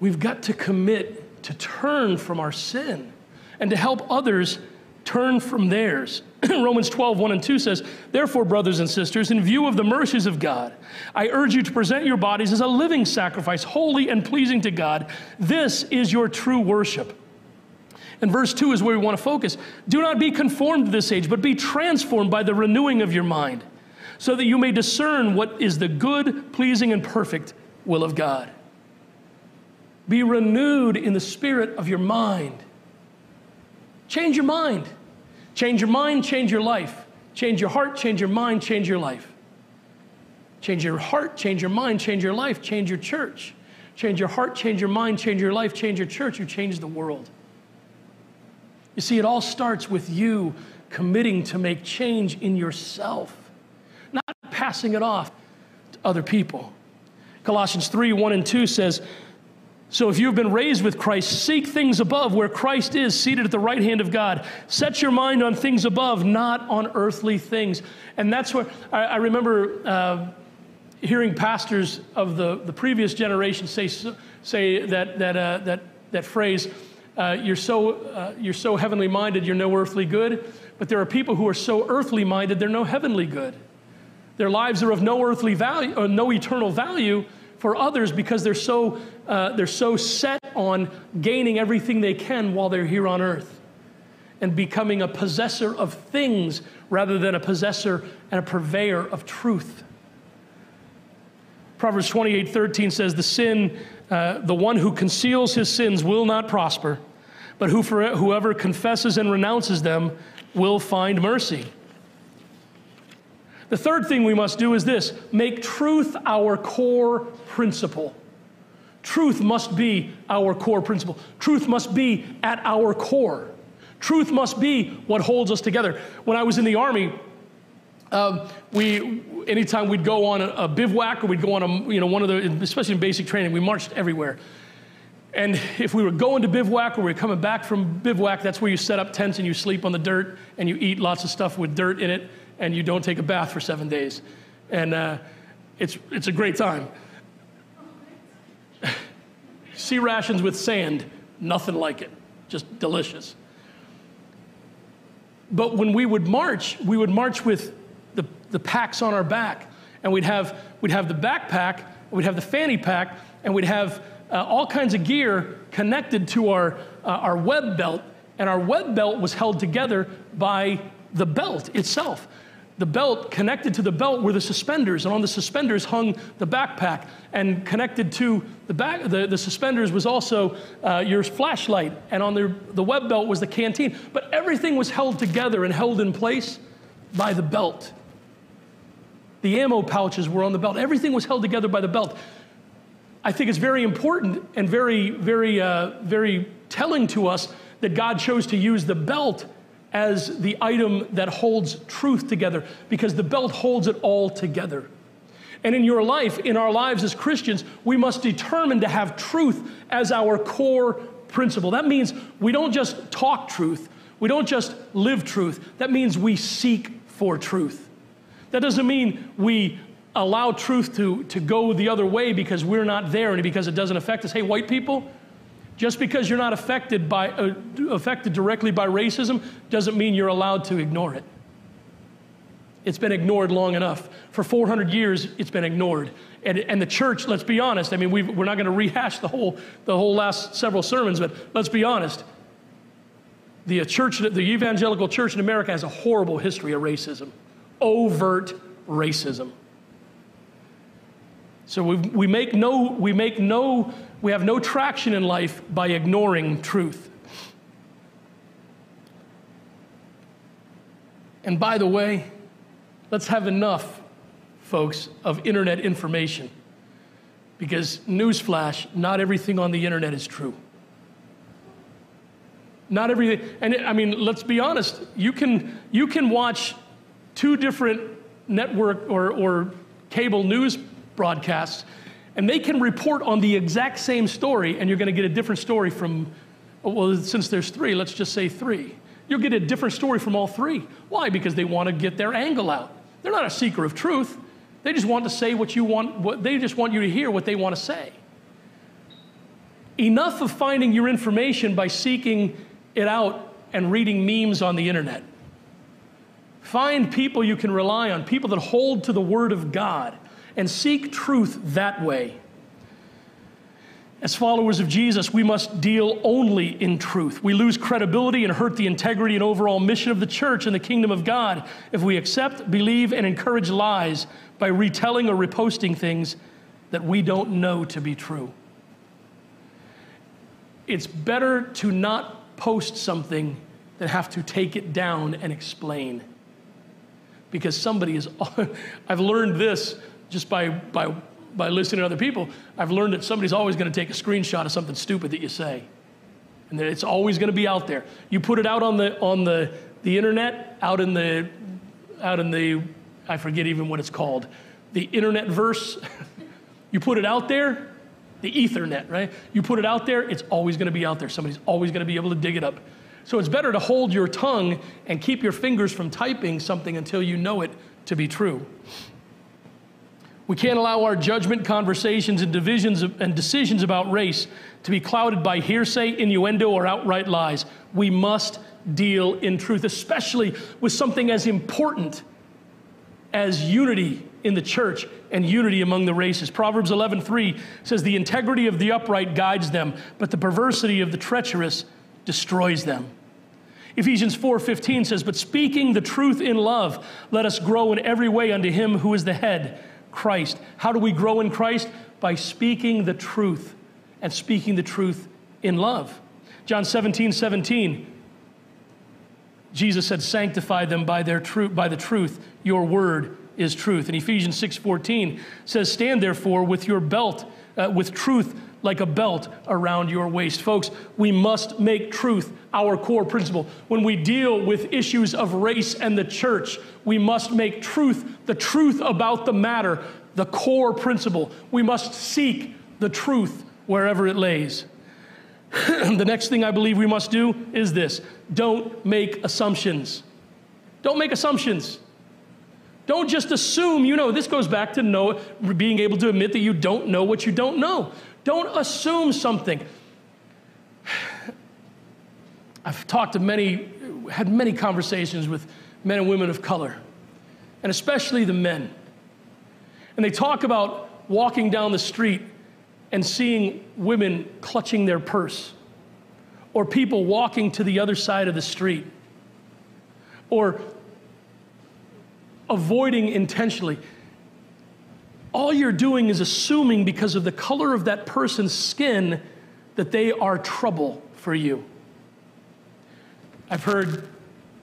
We've got to commit to turn from our sin and to help others turn from theirs. Romans 12, 1 and 2 says, Therefore, brothers and sisters, in view of the mercies of God, I urge you to present your bodies as a living sacrifice, holy and pleasing to God. This is your true worship. And verse 2 is where we want to focus. Do not be conformed to this age, but be transformed by the renewing of your mind, so that you may discern what is the good, pleasing, and perfect will of God. Be renewed in the spirit of your mind. Change your mind. Change your mind, change your life. Change your heart, change your mind, change your life. Change your heart, change your mind, change your life, change your church. Change your heart, change your mind, change your life, change your church, you change the world. You see, it all starts with you committing to make change in yourself, not passing it off to other people. Colossians 3 1 and 2 says, So if you've been raised with Christ, seek things above where Christ is seated at the right hand of God. Set your mind on things above, not on earthly things. And that's where I, I remember uh, hearing pastors of the, the previous generation say, say that, that, uh, that, that phrase uh, you're, so, uh, you're so heavenly minded, you're no earthly good. But there are people who are so earthly minded, they're no heavenly good. Their lives are of no earthly value, or no eternal value for others because they're so, uh, they're so set on gaining everything they can while they're here on earth and becoming a possessor of things rather than a possessor and a purveyor of truth. Proverbs 28 13 says, The sin, uh, the one who conceals his sins will not prosper, but who for, whoever confesses and renounces them will find mercy. The third thing we must do is this make truth our core principle. Truth must be our core principle. Truth must be at our core. Truth must be what holds us together. When I was in the Army, um, we, anytime we'd go on a, a, bivouac or we'd go on a, you know, one of the, especially in basic training, we marched everywhere. And if we were going to bivouac or we were coming back from bivouac, that's where you set up tents and you sleep on the dirt and you eat lots of stuff with dirt in it and you don't take a bath for seven days. And uh, it's, it's a great time. C-rations with sand, nothing like it, just delicious. But when we would march, we would march with the, the packs on our back. And we'd have, we'd have the backpack, we'd have the fanny pack, and we'd have uh, all kinds of gear connected to our, uh, our web belt. And our web belt was held together by the belt itself. The belt connected to the belt were the suspenders, and on the suspenders hung the backpack. And connected to the back, the, the suspenders was also uh, your flashlight, and on the, the web belt was the canteen. But everything was held together and held in place by the belt. The ammo pouches were on the belt. Everything was held together by the belt. I think it's very important and very, very, uh, very telling to us that God chose to use the belt as the item that holds truth together because the belt holds it all together. And in your life, in our lives as Christians, we must determine to have truth as our core principle. That means we don't just talk truth, we don't just live truth. That means we seek for truth. That doesn't mean we allow truth to, to go the other way because we're not there and because it doesn't affect us. Hey, white people, just because you're not affected, by, uh, affected directly by racism doesn't mean you're allowed to ignore it. It's been ignored long enough. For 400 years, it's been ignored. And, and the church, let's be honest, I mean, we are not going to rehash the whole, the whole last several sermons, but let's be honest. the church, the evangelical church in America has a horrible history of racism, overt racism. So we, we make no, we make no, we have no traction in life by ignoring truth. And by the way, let's have enough, folks, of internet information. Because, newsflash, not everything on the internet is true. Not everything, and it, I mean, let's be honest, you can, you can watch two different network or, or cable news broadcasts, and they can report on the exact same story, and you're going to get a different story from, oh, well, since there's three, let's just say three. You'll get a different story from all three. Why? Because they want to get their angle out. They're not a seeker of truth. They just want to say what you want, what, they just want you to hear what they want to say. Enough of finding your information by seeking it out and reading memes on the internet. Find people you can rely on, people that hold to the Word of God, and seek truth that way. As followers of Jesus, we must deal only in truth. We lose credibility and hurt the integrity and overall mission of the church and the kingdom of God if we accept, believe, and encourage lies by retelling or reposting things that we don't know to be true. It's better to not post something that have to take it down and explain. Because somebody is, I've learned this just by, by, by listening to other people. I've learned that somebody's always going to take a screenshot of something stupid that you say. And that it's always going to be out there. You put it out on the, on the, the internet, out in the, out in the, I forget even what it's called, the internet verse. you put it out there, the Ethernet, right? You put it out there, it's always going to be out there. Somebody's always going to be able to dig it up. So it's better to hold your tongue and keep your fingers from typing something until you know it to be true. We can't allow our judgment, conversations, and divisions and decisions about race to be clouded by hearsay, innuendo, or outright lies. We must deal in truth, especially with something as important as unity in the church and unity among the races. Proverbs 11:3 says the integrity of the upright guides them, but the perversity of the treacherous destroys them. Ephesians 4:15 says, "But speaking the truth in love, let us grow in every way unto him who is the head, Christ." How do we grow in Christ? By speaking the truth and speaking the truth in love. John 17, 17. Jesus said, Sanctify them by, their truth, by the truth. Your word is truth. And Ephesians 6:14 says, "Stand therefore with your belt, uh, with truth like a belt around your waist." Folks, we must make truth our core principle. When we deal with issues of race and the church, we must make truth, the truth about the matter, the core principle. We must seek the truth wherever it lays. the next thing I believe we must do is this don't make assumptions. Don't make assumptions. Don't just assume you know. This goes back to know, being able to admit that you don't know what you don't know. Don't assume something. I've talked to many, had many conversations with men and women of color, and especially the men. And they talk about walking down the street and seeing women clutching their purse, or people walking to the other side of the street, or avoiding intentionally. All you're doing is assuming because of the color of that person's skin that they are trouble for you. I've heard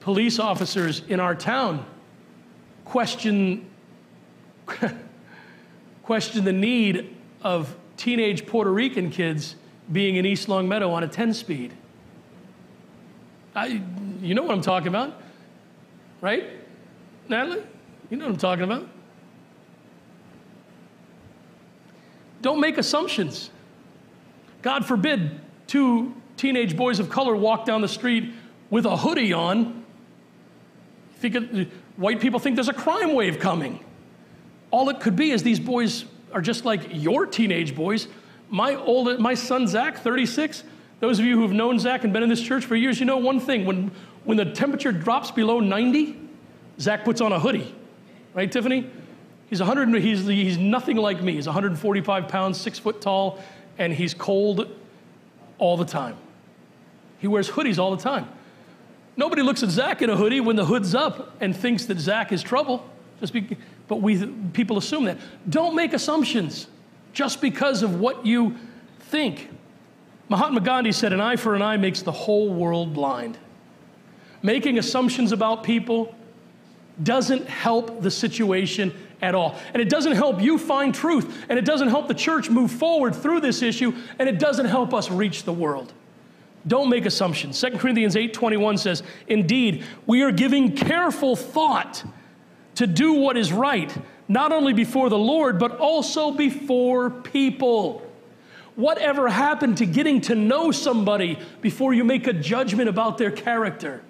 police officers in our town question, question the need of teenage Puerto Rican kids being in East Longmeadow on a 10 speed. I, you know what I'm talking about, right, Natalie? You know what I'm talking about. Don't make assumptions. God forbid two teenage boys of color walk down the street with a hoodie on. Think it, white people think there's a crime wave coming. All it could be is these boys are just like your teenage boys. My old, my son Zach, 36. Those of you who've known Zach and been in this church for years, you know one thing: when when the temperature drops below 90, Zach puts on a hoodie right, Tiffany? He's 100, he's, he's nothing like me. He's 145 pounds, six foot tall, and he's cold all the time. He wears hoodies all the time. Nobody looks at Zach in a hoodie when the hood's up and thinks that Zach is trouble. Just be, but we, people assume that. Don't make assumptions just because of what you think. Mahatma Gandhi said, An eye for an eye makes the whole world blind. Making assumptions about people doesn't help the situation at all. And it doesn't help you find truth, and it doesn't help the church move forward through this issue, and it doesn't help us reach the world. Don't make assumptions. 2 Corinthians 8:21 says, "Indeed, we are giving careful thought to do what is right, not only before the Lord, but also before people." Whatever happened to getting to know somebody before you make a judgment about their character?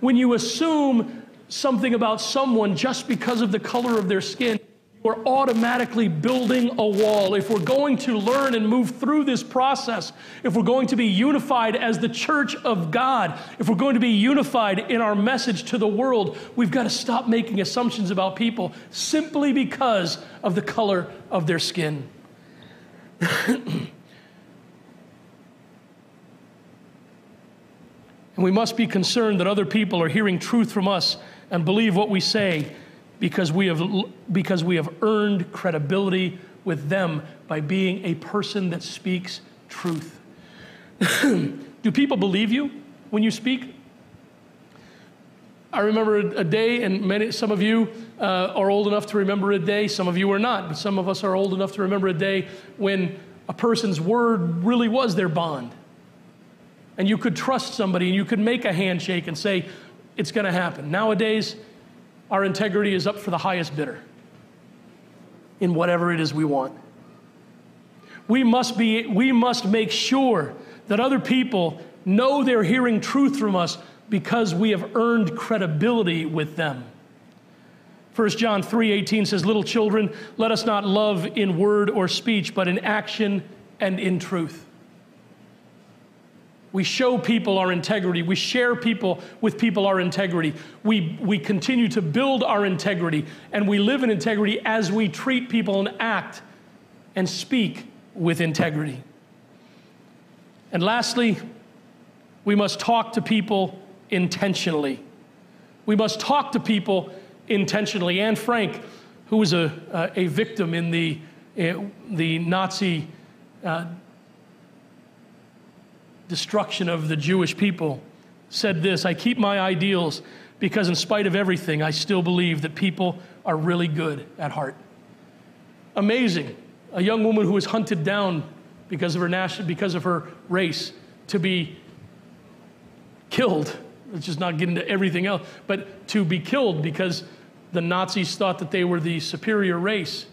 When you assume something about someone just because of the color of their skin, we're automatically building a wall. If we're going to learn and move through this process, if we're going to be unified as the church of God, if we're going to be unified in our message to the world, we've got to stop making assumptions about people simply because of the color of their skin. and we must be concerned that other people are hearing truth from us and believe what we say because we have, because we have earned credibility with them by being a person that speaks truth. Do people believe you when you speak? I remember a day, and many, some of you uh, are old enough to remember a day, some of you are not, but some of us are old enough to remember a day when a person's word really was their bond. And you could trust somebody and you could make a handshake and say, it's going to happen. Nowadays, our integrity is up for the highest bidder in whatever it is we want. We must, be, we must make sure that other people know they're hearing truth from us because we have earned credibility with them. 1 John 3:18 says, "Little children, let us not love in word or speech, but in action and in truth." We show people our integrity. We share people with people our integrity. We, we continue to build our integrity, and we live in integrity as we treat people and act and speak with integrity. And lastly, we must talk to people intentionally. We must talk to people intentionally. Anne Frank, who was a, a victim in the, uh, the Nazi uh, destruction of the Jewish people, said this I keep my ideals because, in spite of everything, I still believe that people are really good at heart. Amazing. A young woman who was hunted down because of her, national, because of her race to be killed. Let's just not get into everything else, but to be killed because the Nazis thought that they were the superior race.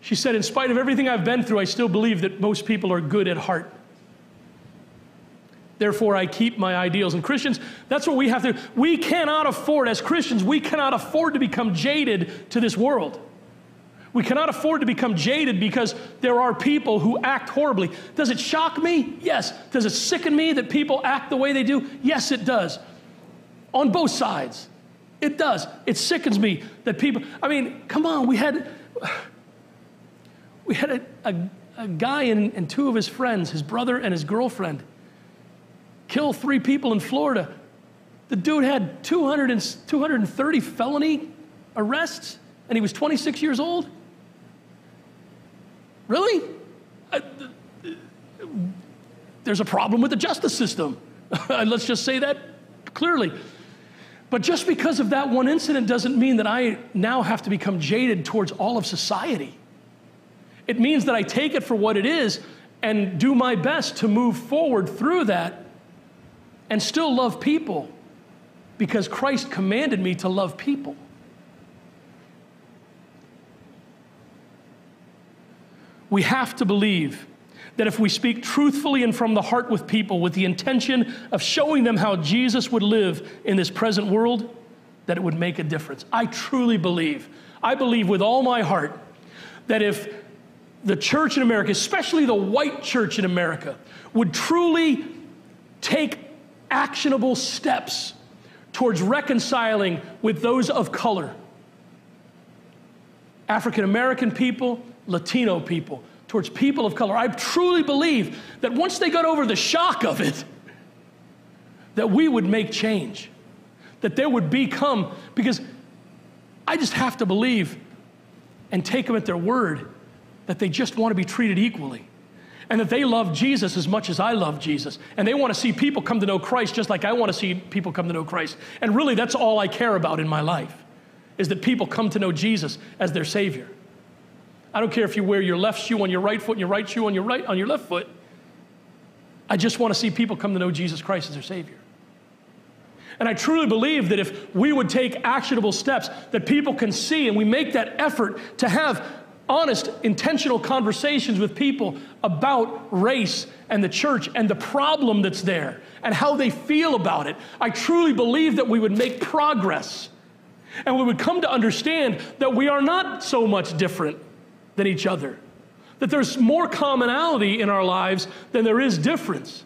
She said, In spite of everything I've been through, I still believe that most people are good at heart. Therefore, I keep my ideals. And Christians, that's what we have to. We cannot afford, as Christians, we cannot afford to become jaded to this world. We cannot afford to become jaded because there are people who act horribly. Does it shock me? Yes. Does it sicken me that people act the way they do? Yes, it does. On both sides. It does. It sickens me that people, I mean, come on, we had we had a, a, a guy and, and two of his friends, his brother and his girlfriend kill three people in Florida. The dude had 200 and, 230 felony arrests, and he was 26 years old. Really? I, there's a problem with the justice system. Let's just say that clearly. But just because of that one incident doesn't mean that I now have to become jaded towards all of society. It means that I take it for what it is and do my best to move forward through that and still love people because Christ commanded me to love people. We have to believe that if we speak truthfully and from the heart with people with the intention of showing them how Jesus would live in this present world, that it would make a difference. I truly believe, I believe with all my heart, that if the church in America, especially the white church in America, would truly take actionable steps towards reconciling with those of color African American people, Latino people, towards people of color. I truly believe that once they got over the shock of it, that we would make change, that there would become, because I just have to believe and take them at their word that they just want to be treated equally and that they love Jesus as much as I love Jesus. And they want to see people come to know Christ just like I want to see people come to know Christ. And really, that's all I care about in my life is that people come to know Jesus as their Savior. I don't care if you wear your left shoe on your right foot and your right shoe on your right on your left foot. I just want to see people come to know Jesus Christ as their Savior. And I truly believe that if we would take actionable steps that people can see and we make that effort to have honest, intentional conversations with people about race and the church and the problem that's there and how they feel about it, I truly believe that we would make progress and we would come to understand that we are not so much different than each other, that there's more commonality in our lives than there is difference.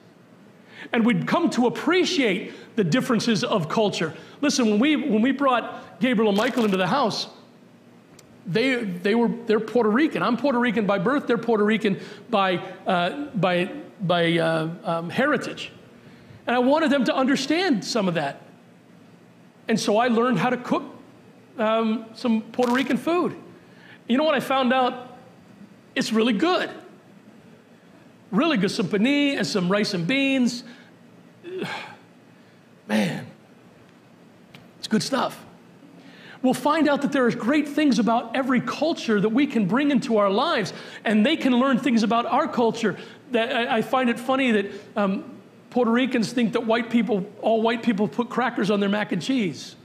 And we'd come to appreciate the differences of culture. Listen, when we, when we brought Gabriel and Michael into the house, they, they were, they're Puerto Rican. I'm Puerto Rican by birth, they're Puerto Rican by, uh, by, by uh, um, heritage. And I wanted them to understand some of that. And so I learned how to cook um, some Puerto Rican food. You know what I found out? It's really good. Really good. Some panini and some rice and beans. Man, it's good stuff we'll find out that there are great things about every culture that we can bring into our lives, and they can learn things about our culture. That I, I find it funny that um, Puerto Ricans think that white people, all white people, put crackers on their mac and cheese.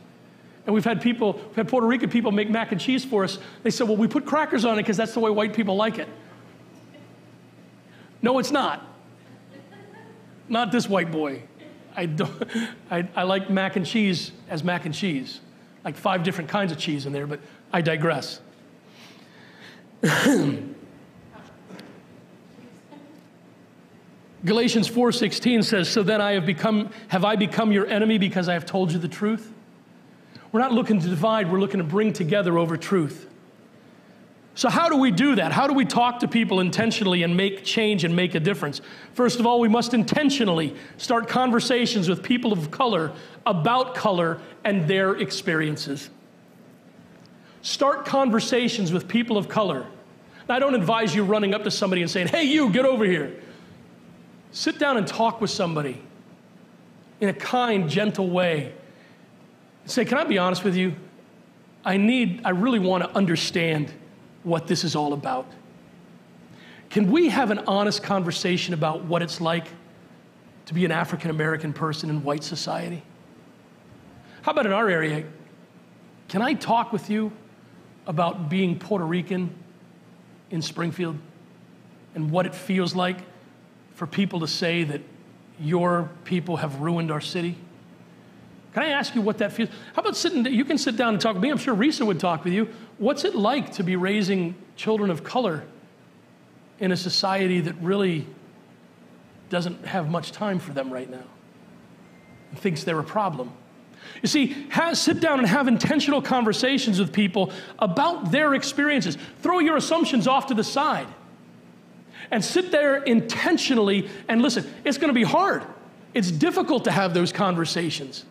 And we've had people, we've had Puerto Rican people make mac and cheese for us. They said, well, we put crackers on it because that's the way white people like it. No, it's not. Not this white boy. I, don't, I, I like mac and cheese as mac and cheese like five different kinds of cheese in there, but I digress. Galatians 4:16 says, "So then I have become have I become your enemy because I have told you the truth?" We're not looking to divide, we're looking to bring together over truth. So, how do we do that? How do we talk to people intentionally and make change and make a difference? First of all, we must intentionally start conversations with people of color about color and their experiences. Start conversations with people of color. Now, I don't advise you running up to somebody and saying, hey, you, get over here. Sit down and talk with somebody in a kind, gentle way. Say, can I be honest with you? I need, I really want to understand what this is all about. Can we have an honest conversation about what it's like to be an African American person in white society? How about in our area? Can I talk with you about being Puerto Rican in Springfield and what it feels like for people to say that your people have ruined our city? Can I ask you what that feels? How about sitting, you can sit down and talk with me. I'm sure Risa would talk with you. What's it like to be raising children of color in a society that really doesn't have much time for them right now and thinks they're a problem? You see, sit down and have intentional conversations with people about their experiences. Throw your assumptions off to the side and sit there intentionally and listen. It's going to be hard. It's difficult to have those conversations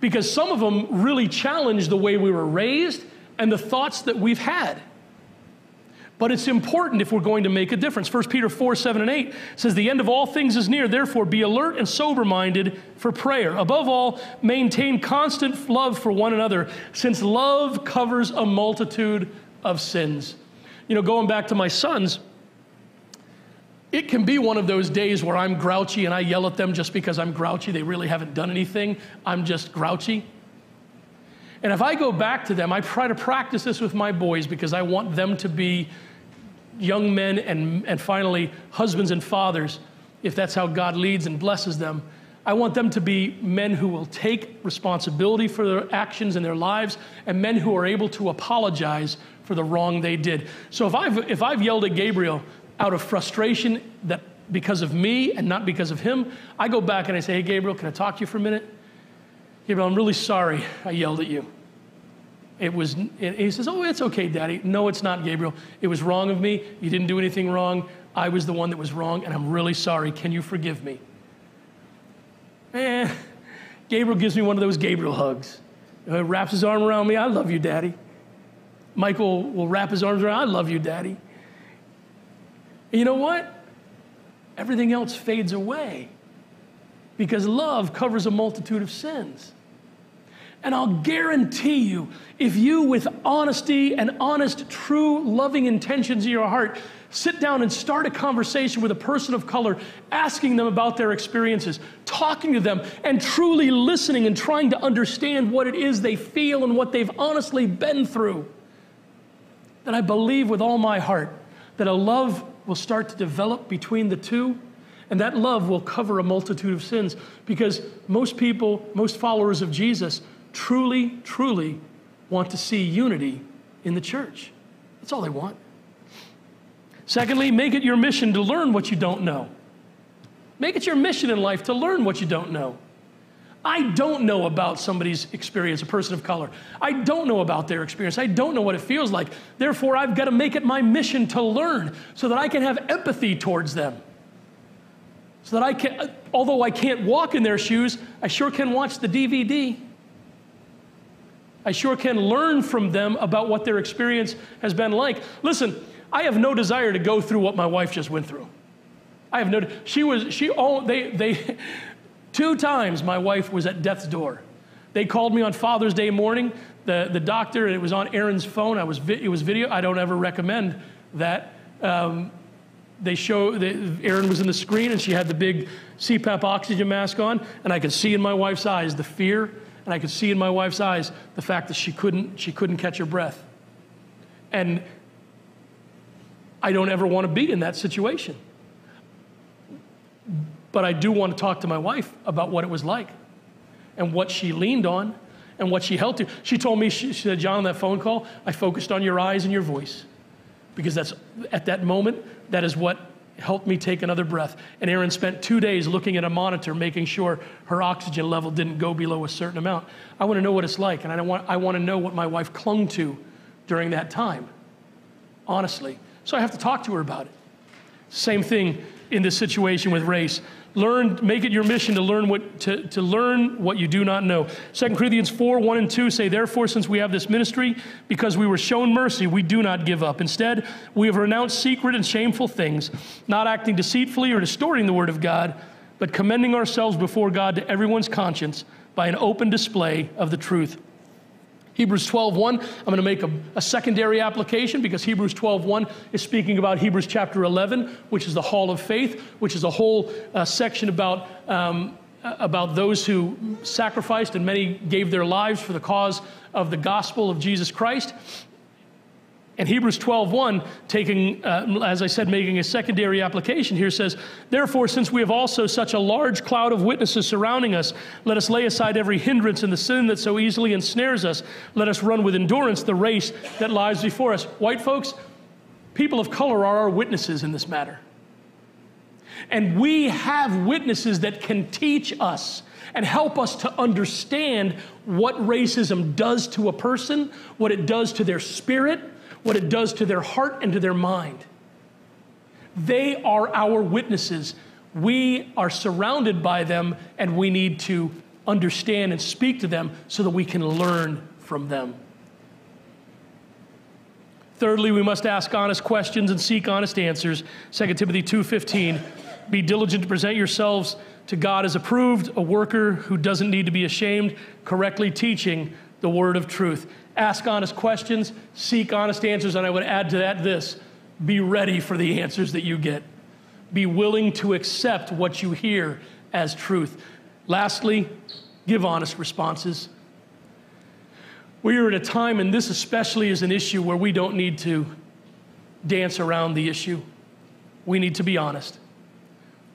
because some of them really challenge the way we were raised and the thoughts that we've had. But it's important if we're going to make a difference. 1 Peter 4 7 and 8 says, The end of all things is near. Therefore, be alert and sober minded for prayer. Above all, maintain constant love for one another, since love covers a multitude of sins. You know, going back to my sons, it can be one of those days where I'm grouchy and I yell at them just because I'm grouchy. They really haven't done anything. I'm just grouchy. And if I go back to them, I try to practice this with my boys because I want them to be young men and, and finally husbands and fathers, if that's how God leads and blesses them. I want them to be men who will take responsibility for their actions in their lives and men who are able to apologize for the wrong they did. So if I've, if I've yelled at Gabriel out of frustration that because of me and not because of him, I go back and I say, Hey, Gabriel, can I talk to you for a minute? Gabriel, I'm really sorry I yelled at you. It was, he says, Oh, it's okay, Daddy. No, it's not, Gabriel. It was wrong of me. You didn't do anything wrong. I was the one that was wrong, and I'm really sorry. Can you forgive me? Eh, Gabriel gives me one of those Gabriel hugs. He wraps his arm around me. I love you, Daddy. Michael will wrap his arms around. I love you, Daddy. And you know what? Everything else fades away because love covers a multitude of sins. And I'll guarantee you, if you, with honesty and honest, true, loving intentions in your heart, sit down and start a conversation with a person of color, asking them about their experiences, talking to them, and truly listening and trying to understand what it is they feel and what they've honestly been through, then I believe with all my heart that a love will start to develop between the two. And that love will cover a multitude of sins because most people, most followers of Jesus, truly, truly want to see unity in the church. That's all they want. Secondly, make it your mission to learn what you don't know. Make it your mission in life to learn what you don't know. I don't know about somebody's experience, a person of color. I don't know about their experience. I don't know what it feels like. Therefore, I've got to make it my mission to learn so that I can have empathy towards them. So that I can, although I can't walk in their shoes, I sure can watch the DVD. I sure can learn from them about what their experience has been like. Listen, I have no desire to go through what my wife just went through. I have no, she was, she, all, they, they, two times my wife was at death's door. They called me on Father's Day morning, the, the doctor, and it was on Erin's phone. I was, it was video. I don't ever recommend that. Um, they show that Aaron was in the screen and she had the big CPAP oxygen mask on, and I could see in my wife's eyes the fear and I could see in my wife's eyes the fact that she couldn't, she couldn't catch her breath. And I don't ever want to be in that situation. But I do want to talk to my wife about what it was like and what she leaned on and what she held to. She told me, she, said, John, on that phone call, I focused on your eyes and your voice. Because that's at that moment, that is what helped me take another breath. And Erin spent two days looking at a monitor, making sure her oxygen level didn't go below a certain amount. I want to know what it's like, and I, want, I want to know what my wife clung to during that time, honestly. So I have to talk to her about it. Same thing in this situation with race. Learn, make it your mission to learn what to, to learn what you do not know. 2 Corinthians 4, 1 and 2 say, Therefore, since we have this ministry, because we were shown mercy, we do not give up. Instead, we have renounced secret and shameful things, not acting deceitfully or distorting the word of God, but commending ourselves before God to everyone's conscience by an open display of the truth. Hebrews 12:1, I'm going to make a, a, secondary application because Hebrews 12:1 is speaking about Hebrews chapter 11, which is the hall of faith, which is a whole uh, section about, um, about those who sacrificed and many gave their lives for the cause of the gospel of Jesus Christ. And Hebrews 12:1, taking, uh, as I said, making a secondary application here says, Therefore, since we have also such a large cloud of witnesses surrounding us, let us lay aside every hindrance and the sin that so easily ensnares us. Let us run with endurance the race that lies before us. White folks, people of color are our witnesses in this matter. And we have witnesses that can teach us and help us to understand what racism does to a person, what it does to their spirit what it does to their heart and to their mind. They are our witnesses. We are surrounded by them, and we need to understand and speak to them so that we can learn from them. Thirdly, we must ask honest questions and seek honest answers. 2 Timothy 2:15. Be diligent to present yourselves to God as approved, a worker who doesn't need to be ashamed, correctly teaching the word of truth ask honest questions, seek honest answers, and I would add to that this be ready for the answers that you get. Be willing to accept what you hear as truth. Lastly, give honest responses. We are at a time, and this especially is an issue where we don't need to dance around the issue. We need to be honest.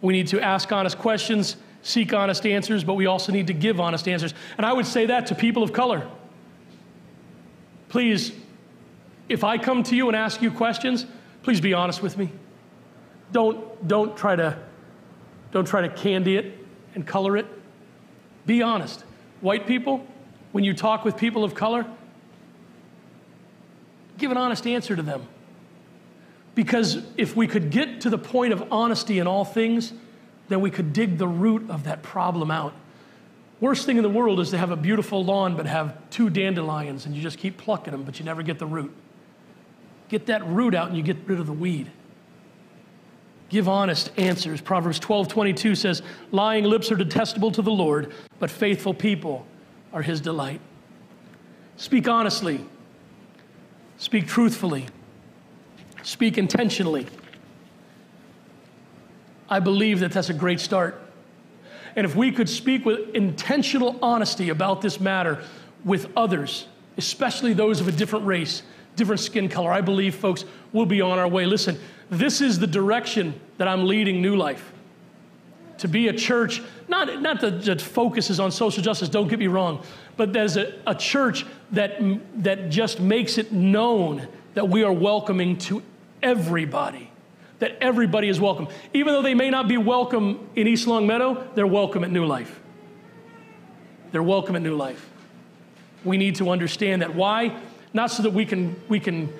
We need to ask honest questions, seek honest answers, but we also need to give honest answers. And I would say that to people of color. Please, if I come to you and ask you questions, please be honest with me. Don't, don't, try to, don't try to candy it and color it. Be honest. White people, when you talk with people of color, give an honest answer to them. Because if we could get to the point of honesty in all things, then we could dig the root of that problem out Worst thing in the world is to have a beautiful lawn but have two dandelions and you just keep plucking them, but you never get the root. Get that root out and you get rid of the weed. Give honest answers. Proverbs 12 22 says, Lying lips are detestable to the Lord, but faithful people are his delight. Speak honestly, speak truthfully, speak intentionally. I believe that that's a great start. And if we could speak with intentional honesty about this matter with others, especially those of a different race, different skin color, I believe, folks, we'll be on our way. Listen, this is the direction that I'm leading New Life. To be a church, not, not that, that focuses on social justice, don't get me wrong, but there's a, a church that, that just makes it known that we are welcoming to everybody that everybody is welcome. Even though they may not be welcome in East Longmeadow, they're welcome at New Life. They're welcome at New Life. We need to understand that. Why? Not so that we can, we can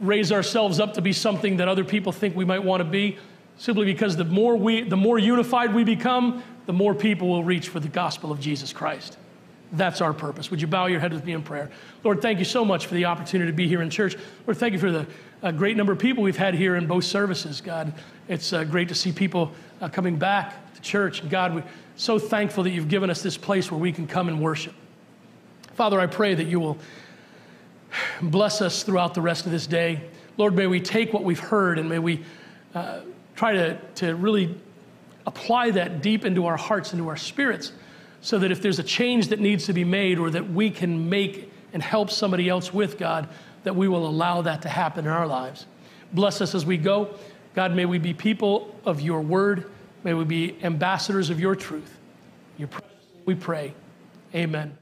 raise ourselves up to be something that other people think we might want to be, simply because the more, we, the more unified we become, the more people will reach for the gospel of Jesus Christ. That's our purpose. Would you bow your head with me in prayer? Lord, thank you so much for the opportunity to be here in church. Lord, thank you for the uh, great number of people we've had here in both services, God. It's uh, great to see people uh, coming back to church. God, we're so thankful that you've given us this place where we can come and worship. Father, I pray that you will bless us throughout the rest of this day. Lord, may we take what we've heard and may we uh, try to, to really apply that deep into our hearts, into our spirits so that if there's a change that needs to be made or that we can make and help somebody else with, God, that we will allow that to happen in our lives. Bless us as we go. God, may we be people of your word. May we be ambassadors of your truth. Your we pray. Amen.